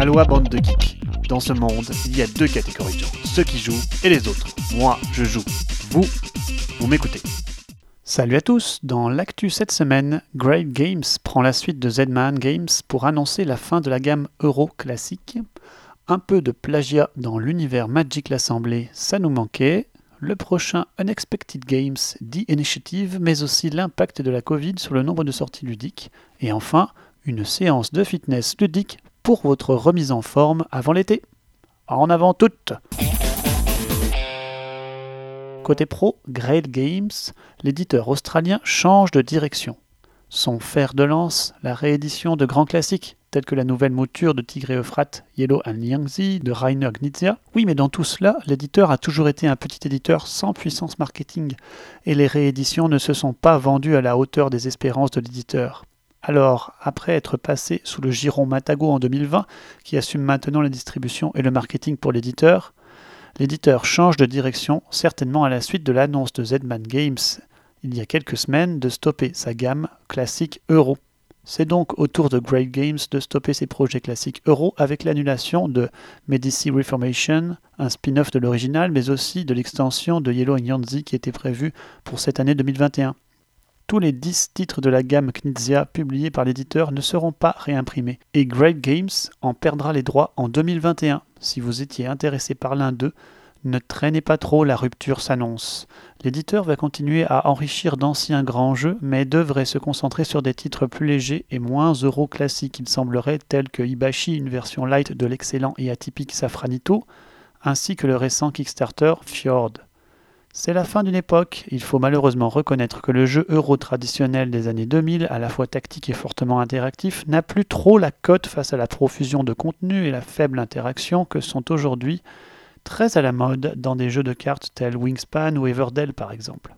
Aloha bande de geeks. Dans ce monde, il y a deux catégories de gens, ceux qui jouent et les autres. Moi, je joue. Vous, vous m'écoutez. Salut à tous, dans l'actu cette semaine, Great Games prend la suite de Z-Man Games pour annoncer la fin de la gamme Euro classique. Un peu de plagiat dans l'univers Magic l'Assemblée, ça nous manquait. Le prochain Unexpected Games, The Initiative, mais aussi l'impact de la Covid sur le nombre de sorties ludiques. Et enfin, une séance de fitness ludique pour votre remise en forme avant l'été. En avant toutes Côté pro, Great Games, l'éditeur australien change de direction. Son fer de lance, la réédition de grands classiques, tels que la nouvelle mouture de Tigre et Euphrate, Yellow and Yangtze de Rainer Knizia. Oui, mais dans tout cela, l'éditeur a toujours été un petit éditeur sans puissance marketing, et les rééditions ne se sont pas vendues à la hauteur des espérances de l'éditeur. Alors, après être passé sous le giron Matago en 2020, qui assume maintenant la distribution et le marketing pour l'éditeur, l'éditeur change de direction, certainement à la suite de l'annonce de Zedman Games il y a quelques semaines de stopper sa gamme classique Euro. C'est donc au tour de Great Games de stopper ses projets classiques Euro avec l'annulation de Medici Reformation, un spin-off de l'original, mais aussi de l'extension de Yellow and Yanzi qui était prévue pour cette année 2021. Tous les 10 titres de la gamme Knizia publiés par l'éditeur ne seront pas réimprimés, et Great Games en perdra les droits en 2021. Si vous étiez intéressé par l'un d'eux, ne traînez pas trop, la rupture s'annonce. L'éditeur va continuer à enrichir d'anciens grands jeux, mais devrait se concentrer sur des titres plus légers et moins euro-classiques, il semblerait, tels que Ibashi, une version light de l'excellent et atypique Safranito, ainsi que le récent Kickstarter Fjord. C'est la fin d'une époque, il faut malheureusement reconnaître que le jeu euro traditionnel des années 2000, à la fois tactique et fortement interactif, n'a plus trop la cote face à la profusion de contenu et la faible interaction que sont aujourd'hui très à la mode dans des jeux de cartes tels Wingspan ou Everdell par exemple.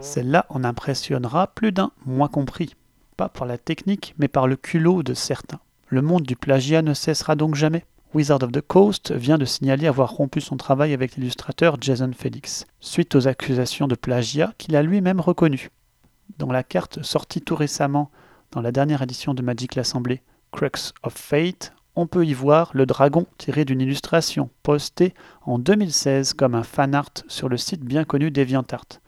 Celle-là en impressionnera plus d'un, moi compris. Pas par la technique, mais par le culot de certains. Le monde du plagiat ne cessera donc jamais. Wizard of the Coast vient de signaler avoir rompu son travail avec l'illustrateur Jason Felix, suite aux accusations de plagiat qu'il a lui-même reconnues. Dans la carte sortie tout récemment dans la dernière édition de Magic l'Assemblée, Crux of Fate, on peut y voir le dragon tiré d'une illustration postée en 2016 comme un fan art sur le site bien connu DeviantArt.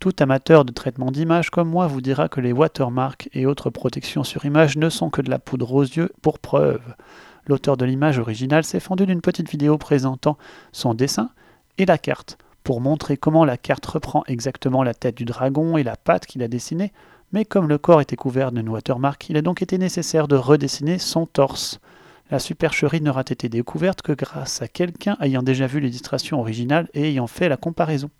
Tout amateur de traitement d'image comme moi vous dira que les watermarks et autres protections sur image ne sont que de la poudre aux yeux pour preuve. L'auteur de l'image originale s'est fendu d'une petite vidéo présentant son dessin et la carte, pour montrer comment la carte reprend exactement la tête du dragon et la patte qu'il a dessinée, mais comme le corps était couvert d'une watermark, il a donc été nécessaire de redessiner son torse. La supercherie n'aura été découverte que grâce à quelqu'un ayant déjà vu l'illustration originale et ayant fait la comparaison.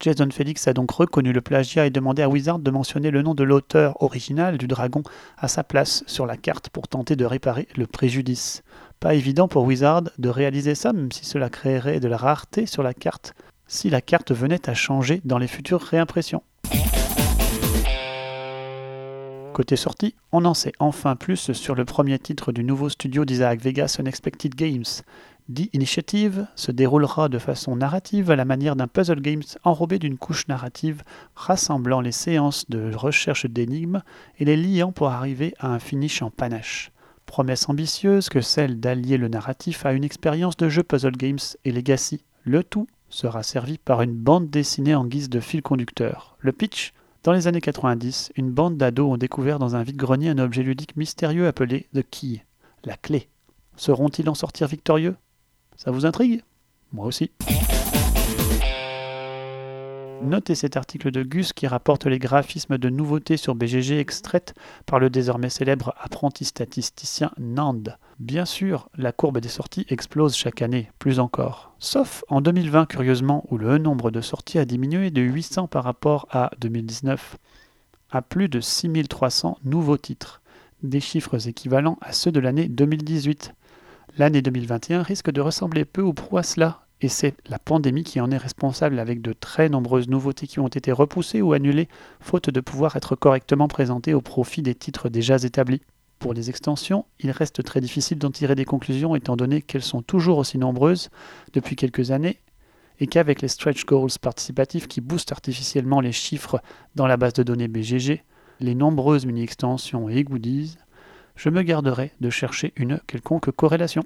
Jason Felix a donc reconnu le plagiat et demandé à Wizard de mentionner le nom de l'auteur original du dragon à sa place sur la carte pour tenter de réparer le préjudice. Pas évident pour Wizard de réaliser ça, même si cela créerait de la rareté sur la carte, si la carte venait à changer dans les futures réimpressions. Côté sortie, on en sait enfin plus sur le premier titre du nouveau studio d'Isaac Vegas Unexpected Games. The Initiative se déroulera de façon narrative à la manière d'un puzzle games enrobé d'une couche narrative rassemblant les séances de recherche d'énigmes et les liant pour arriver à un finish en panache. Promesse ambitieuse que celle d'allier le narratif à une expérience de jeu puzzle games et legacy. Le tout sera servi par une bande dessinée en guise de fil conducteur. Le pitch dans les années 90, une bande d'ados ont découvert dans un vide-grenier un objet ludique mystérieux appelé The Key, la clé. Seront-ils en sortir victorieux? Ça vous intrigue? Moi aussi. Notez cet article de Gus qui rapporte les graphismes de nouveautés sur BGG extraites par le désormais célèbre apprenti statisticien Nand. Bien sûr, la courbe des sorties explose chaque année, plus encore. Sauf en 2020, curieusement, où le nombre de sorties a diminué de 800 par rapport à 2019, à plus de 6300 nouveaux titres, des chiffres équivalents à ceux de l'année 2018. L'année 2021 risque de ressembler peu ou prou à cela, et c'est la pandémie qui en est responsable avec de très nombreuses nouveautés qui ont été repoussées ou annulées, faute de pouvoir être correctement présentées au profit des titres déjà établis. Pour les extensions, il reste très difficile d'en tirer des conclusions étant donné qu'elles sont toujours aussi nombreuses depuis quelques années et qu'avec les stretch goals participatifs qui boostent artificiellement les chiffres dans la base de données BGG, les nombreuses mini-extensions et goodies, je me garderai de chercher une quelconque corrélation.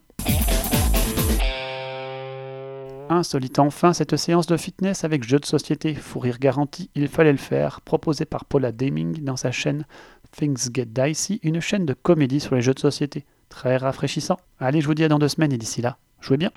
Insolite enfin cette séance de fitness avec jeu de société, fou rire garanti, il fallait le faire, proposé par Paula Deming dans sa chaîne Things Get Dicey, une chaîne de comédie sur les jeux de société. Très rafraîchissant. Allez, je vous dis à dans deux semaines et d'ici là, jouez bien.